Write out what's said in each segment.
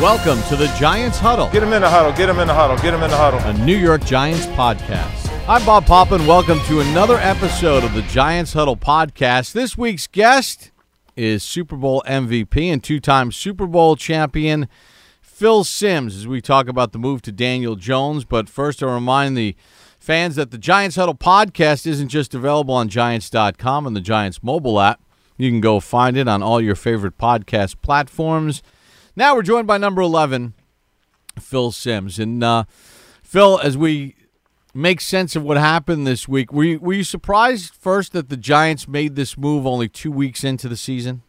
Welcome to the Giants Huddle, Get him in the huddle. Get him in the huddle. Get him in the huddle. a New York Giants podcast. I'm Bob Papa. Welcome to another episode of the Giants Huddle podcast. This week's guest is Super Bowl MVP and two-time Super Bowl champion Phil Simms as we talk about the move to Daniel Jones. But first, I'll remind the fans that the Giants Huddle podcast isn't just available on Giants.com and the Giants mobile app. You can go find it on all your favorite podcast platforms. Now we're joined by number 11, Phil Simms. And uh, Phil, as we make sense of what happened this week, were you, were you surprised first that the Giants made this move only two weeks into the season?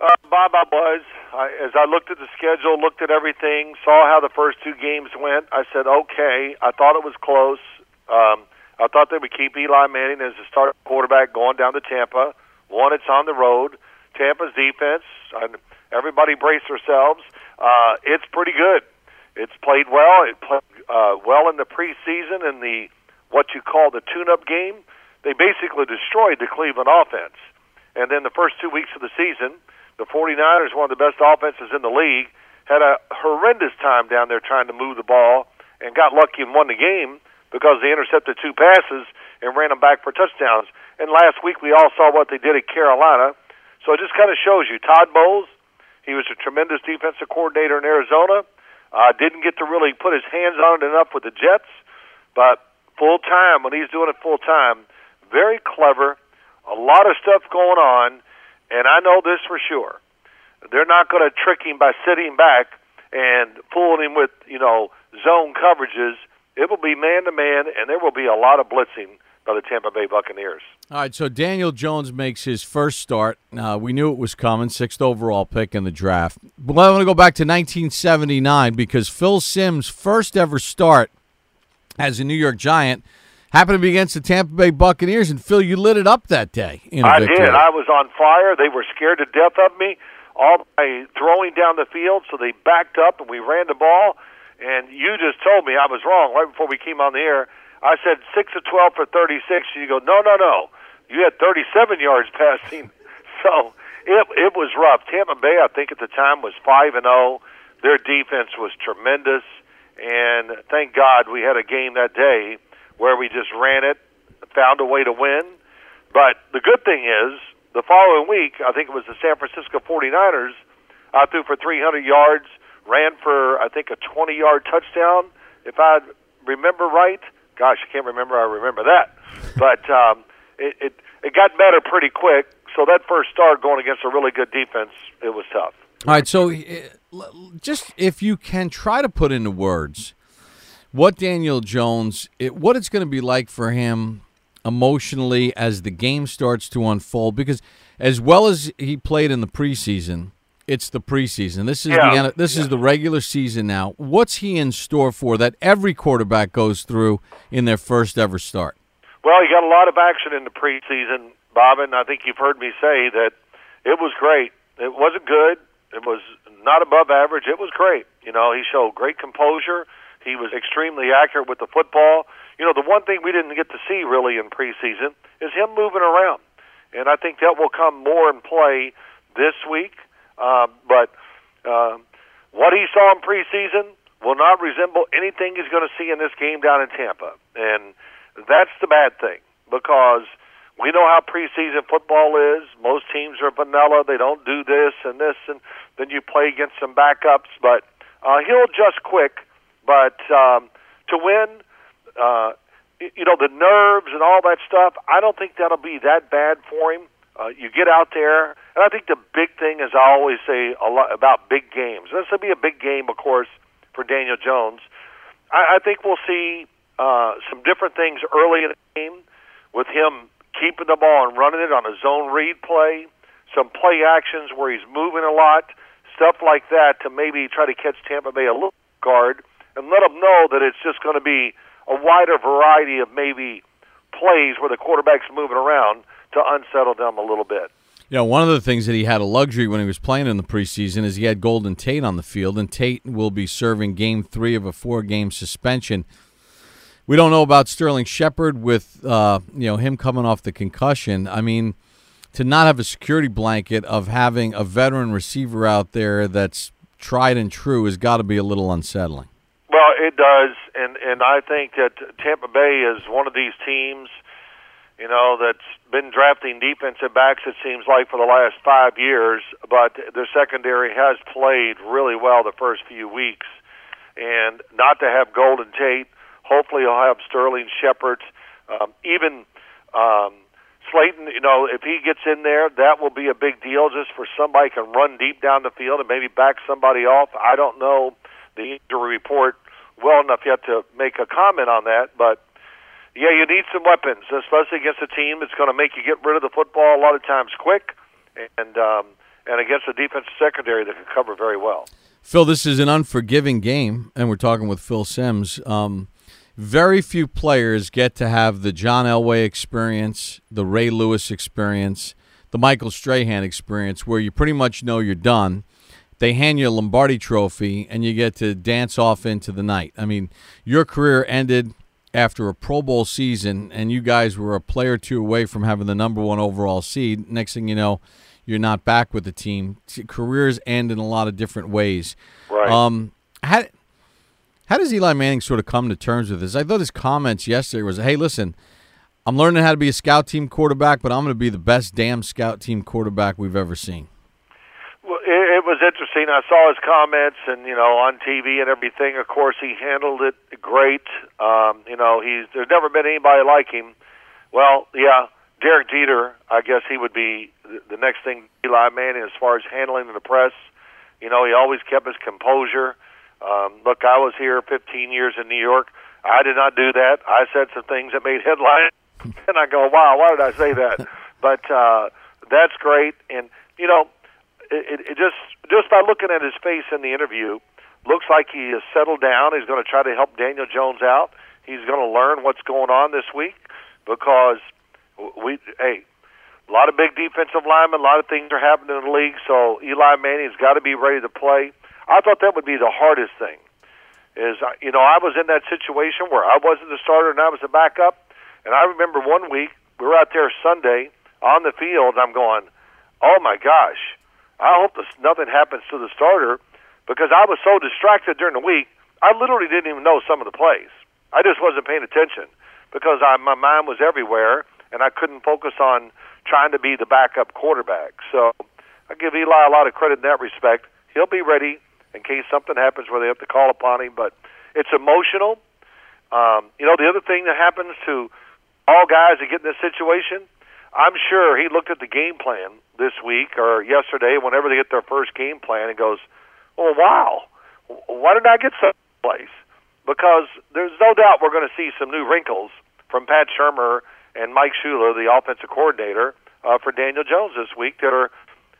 Uh, Bob, I was. I, as I looked at the schedule, looked at everything, saw how the first two games went, I said, okay. I thought it was close. Um, I thought they would keep Eli Manning as the starting quarterback going down to Tampa. One, it's on the road. Tampa's defense, and everybody brace yourselves. Uh, it's pretty good. It's played well. It played uh, well in the preseason in the what you call the tune-up game. They basically destroyed the Cleveland offense. And then the first two weeks of the season, the 49ers, one of the best offenses in the league, had a horrendous time down there trying to move the ball and got lucky and won the game because they intercepted two passes and ran them back for touchdowns. And last week we all saw what they did at Carolina. So it just kind of shows you Todd Bowles, he was a tremendous defensive coordinator in Arizona. Uh, didn't get to really put his hands on it enough with the Jets, but full time when he's doing it full time, very clever. A lot of stuff going on, and I know this for sure. They're not going to trick him by sitting back and fooling him with you know zone coverages. It will be man to man, and there will be a lot of blitzing by the Tampa Bay Buccaneers. All right, so Daniel Jones makes his first start. Uh, we knew it was coming, sixth overall pick in the draft. But I want to go back to 1979 because Phil Simms' first ever start as a New York Giant happened to be against the Tampa Bay Buccaneers, and Phil, you lit it up that day. I victory. did. I was on fire. They were scared to death of me. All by throwing down the field, so they backed up and we ran the ball. And you just told me I was wrong right before we came on the air. I said six of twelve for thirty-six. You go, no, no, no. You had thirty-seven yards passing. So it it was rough. Tampa Bay, I think at the time was five and zero. Their defense was tremendous, and thank God we had a game that day where we just ran it, found a way to win. But the good thing is, the following week, I think it was the San Francisco 49ers, I threw for 300 yards, ran for, I think, a 20 yard touchdown, if I remember right. Gosh, I can't remember. I remember that. But um, it, it, it got better pretty quick. So that first start going against a really good defense, it was tough. All right, so uh, just if you can try to put into words what Daniel Jones, it, what it's going to be like for him emotionally as the game starts to unfold, because as well as he played in the preseason, it's the preseason. This is Yeah. the end- this is the regular season now. What's he in store for that every quarterback goes through in their first ever start? Well, he got a lot of action in the preseason, Bob, and I think you've heard me say that it was great. It wasn't good. It was not above average. It was great. You know, he showed great composure. He was extremely accurate with the football. You know, the one thing we didn't get to see really in preseason is him moving around, and I think that will come more in play this week. Um, but um, what he saw in preseason will not resemble anything he's going to see in this game down in Tampa, and that's the bad thing because we know how preseason football is. Most teams are vanilla; they don't do this and this, and then you play against some backups. But uh, he'll adjust quick. But um, to win, uh, you know, the nerves and all that stuff. I don't think that'll be that bad for him. Uh, you get out there, and I think the big thing is I always say a lot about big games. This will be a big game, of course, for Daniel Jones. I, I think we'll see uh, some different things early in the game with him keeping the ball and running it on a zone read play, some play actions where he's moving a lot, stuff like that to maybe try to catch Tampa Bay a little guard and let them know that it's just going to be a wider variety of maybe plays where the quarterback's moving around to unsettle them a little bit. You know, one of the things that he had a luxury when he was playing in the preseason is he had Golden Tate on the field, and Tate will be serving game three of a four game suspension. We don't know about Sterling Shepard with uh, you know him coming off the concussion. I mean, to not have a security blanket of having a veteran receiver out there that's tried and true has got to be a little unsettling. Well, it does, and and I think that Tampa Bay is one of these teams, you know, that's been drafting defensive backs. It seems like for the last five years, but their secondary has played really well the first few weeks, and not to have Golden Tate. Hopefully, he'll have Sterling Shepard, um, even. Um, Slayton, you know, if he gets in there, that will be a big deal just for somebody can run deep down the field and maybe back somebody off. I don't know the injury report well enough yet to make a comment on that, but yeah, you need some weapons, especially against a team that's going to make you get rid of the football a lot of times quick, and um, and against a defensive secondary that can cover very well. Phil, this is an unforgiving game, and we're talking with Phil Simms. Um, very few players get to have the John Elway experience, the Ray Lewis experience, the Michael Strahan experience, where you pretty much know you're done they hand you a Lombardi trophy and you get to dance off into the night. I mean, your career ended after a Pro Bowl season, and you guys were a player or two away from having the number one overall seed. Next thing you know, you're not back with the team. Careers end in a lot of different ways. Right. Um, how, how does Eli Manning sort of come to terms with this? I thought his comments yesterday was, "Hey, listen, I'm learning how to be a scout team quarterback, but I'm going to be the best damn scout team quarterback we've ever seen." It, it was interesting. I saw his comments, and you know, on TV and everything. Of course, he handled it great. Um, you know, he's there's never been anybody like him. Well, yeah, Derek Jeter. I guess he would be the, the next thing Eli Manning as far as handling the press. You know, he always kept his composure. Um, look, I was here 15 years in New York. I did not do that. I said some things that made headlines, and I go, "Wow, why did I say that?" but uh, that's great, and you know, it, it just just by looking at his face in the interview, looks like he has settled down. He's going to try to help Daniel Jones out. He's going to learn what's going on this week because we hey, a lot of big defensive linemen, a lot of things are happening in the league. So Eli Manning's got to be ready to play. I thought that would be the hardest thing. Is uh, you know I was in that situation where I wasn't the starter and I was the backup, and I remember one week we were out there Sunday on the field. I'm going, oh my gosh, I hope nothing happens to the starter because I was so distracted during the week. I literally didn't even know some of the plays. I just wasn't paying attention because I, my mind was everywhere and I couldn't focus on trying to be the backup quarterback. So I give Eli a lot of credit in that respect. He'll be ready in case something happens where they have to call upon him. But it's emotional. Um, you know, the other thing that happens to all guys that get in this situation I'm sure he looked at the game plan this week or yesterday, whenever they get their first game plan, and goes, "Oh wow, why did I get place?" Because there's no doubt we're going to see some new wrinkles from Pat Shurmur and Mike Shula, the offensive coordinator, uh, for Daniel Jones this week that are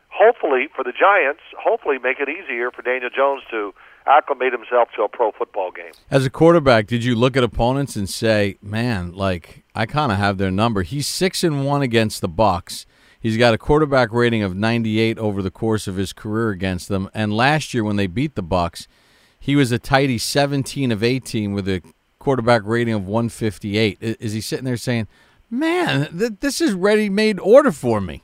hopefully for the Giants, hopefully make it easier for Daniel Jones to acclimate himself to a pro football game. As a quarterback, did you look at opponents and say, "Man, like I kind of have their number." He's six and one against the Bucs. He's got a quarterback rating of 98 over the course of his career against them. And last year, when they beat the Bucs, he was a tidy 17 of 18 with a quarterback rating of 158. Is he sitting there saying, "Man, th- this is ready-made order for me"?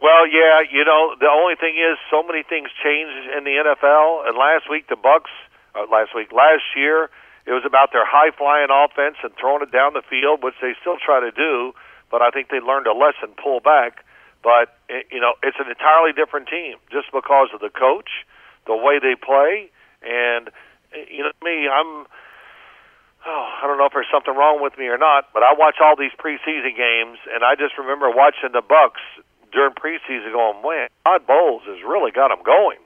Well, yeah, you know, the only thing is so many things change in the NFL. And last week, the Bucs, uh, last week, last year, it was about their high flying offense and throwing it down the field, which they still try to do. But I think they learned a lesson, pull back. But eh, you know, it's an entirely different team just because of the coach, the way they play, and eh, you know me, I'm. Oh, I don't know if there's something wrong with me or not, but I watch all these preseason games, and I just remember watching the Bucs during preseason going, man, Todd Bowles has really got them going.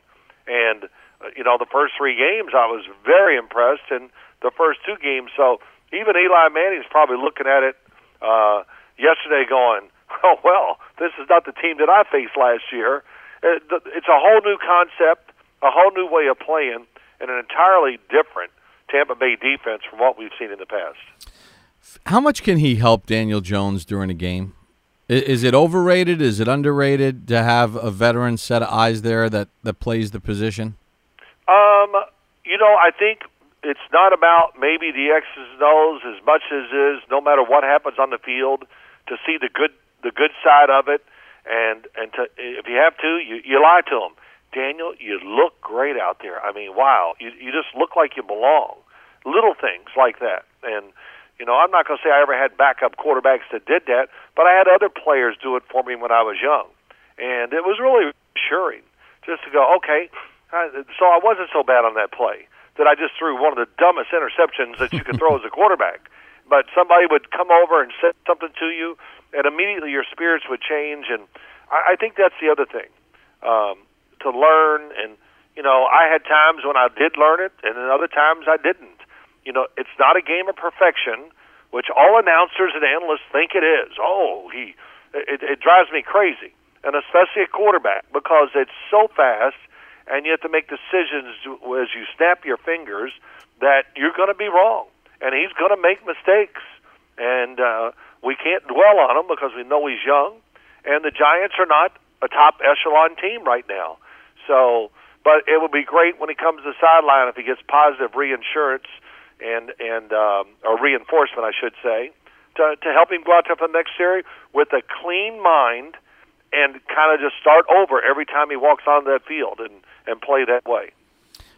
And, uh, you know, the first three games I was very impressed, and the first two games. So even Eli Manning's probably looking at it uh, yesterday going, oh, well, this is not the team that I faced last year. Uh, it's a whole new concept, a whole new way of playing, and an entirely different Tampa Bay defense from what we've seen in the past. How much can he help Daniel Jones during a game? Is it overrated? Is it underrated to have a veteran set of eyes there that, that plays the position? Um, you know, I think it's not about maybe the X's and O's as much as is no matter what happens on the field to see the good the good side of it, and and to, if you have to, you, you lie to them. Daniel, you look great out there. I mean, wow, you you just look like you belong. Little things like that, and you know, I'm not going to say I ever had backup quarterbacks that did that, but I had other players do it for me when I was young, and it was really assuring just to go, okay. So I wasn't so bad on that play that I just threw one of the dumbest interceptions that you could throw as a quarterback. But somebody would come over and say something to you, and immediately your spirits would change. And I, I think that's the other thing um, to learn. And you know, I had times when I did learn it, and then other times I didn't. You know, it's not a game of perfection, which all announcers and analysts think it is. Oh, he, it, it drives me crazy, and especially a quarterback because it's so fast, and you have to make decisions as you snap your fingers that you're going to be wrong, and he's going to make mistakes, and uh, we can't dwell on him because we know he's young, and the Giants are not a top echelon team right now. So, but it would be great when he comes to the sideline if he gets positive reinsurance and and um, or reinforcement, I should say, to to help him go out to the next series with a clean mind and kind of just start over every time he walks on that field and and play that way.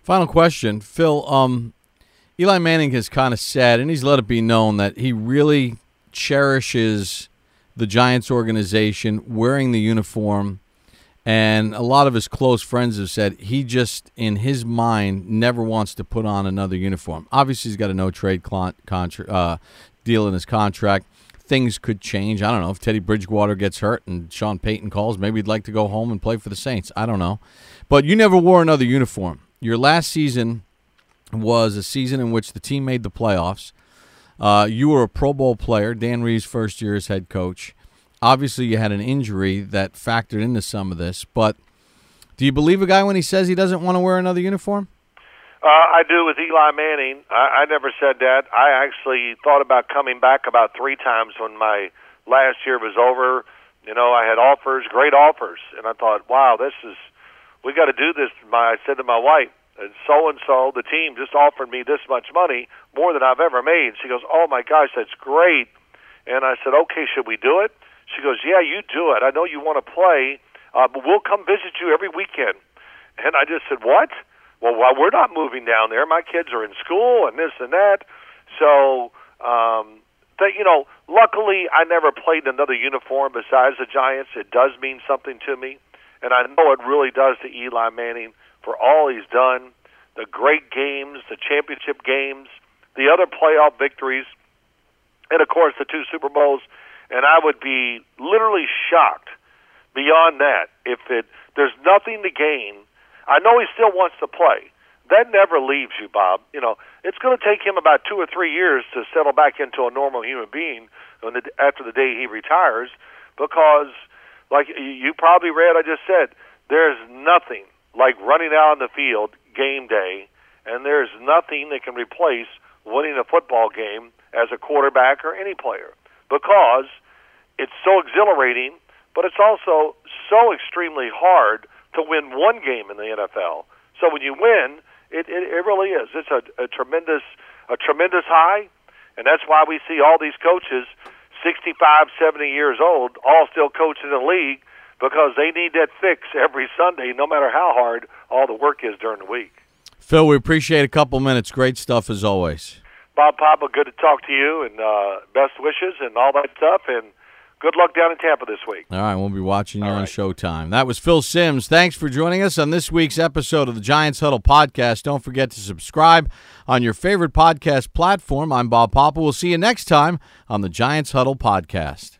Final question, Phil. Um, Eli Manning has kind of said, and he's let it be known that he really cherishes the Giants organization, wearing the uniform. And a lot of his close friends have said he just, in his mind, never wants to put on another uniform. Obviously, he's got a no trade contra- uh, deal in his contract. Things could change. I don't know if Teddy Bridgewater gets hurt and Sean Payton calls. Maybe he'd like to go home and play for the Saints. I don't know. But you never wore another uniform. Your last season was a season in which the team made the playoffs. Uh, you were a Pro Bowl player, Dan Reeves' first year as head coach. Obviously, you had an injury that factored into some of this, but do you believe a guy when he says he doesn't want to wear another uniform? Uh, I do with Eli Manning. I, I never said that. I actually thought about coming back about three times when my last year was over. You know, I had offers, great offers, and I thought, wow, this is we got to do this. My I said to my wife, and so and so, the team just offered me this much money, more than I've ever made. She goes, Oh my gosh, that's great. And I said, Okay, should we do it? She goes, Yeah, you do it. I know you want to play, uh, but we'll come visit you every weekend. And I just said, What? Well, while we're not moving down there, my kids are in school and this and that. So, um, that you know, luckily I never played another uniform besides the Giants. It does mean something to me, and I know it really does to Eli Manning for all he's done, the great games, the championship games, the other playoff victories, and of course the two Super Bowls. And I would be literally shocked beyond that if it there's nothing to gain. I know he still wants to play. That never leaves you, Bob. You know, it's going to take him about two or three years to settle back into a normal human being the, after the day he retires, because, like you probably read, I just said, there's nothing like running out on the field game day, and there's nothing that can replace winning a football game as a quarterback or any player because it's so exhilarating, but it's also so extremely hard to win one game in the NFL. So when you win, it, it, it really is. It's a, a tremendous a tremendous high, and that's why we see all these coaches, 65, 70 years old, all still coaching the league because they need that fix every Sunday, no matter how hard all the work is during the week. Phil, we appreciate a couple minutes. Great stuff as always. Bob Papa, good to talk to you, and uh, best wishes and all that stuff, and good luck down in Tampa this week. All right, we'll be watching you all on right. Showtime. That was Phil Simms. Thanks for joining us on this week's episode of the Giants Huddle podcast. Don't forget to subscribe on your favorite podcast platform. I'm Bob Papa. We'll see you next time on the Giants Huddle podcast.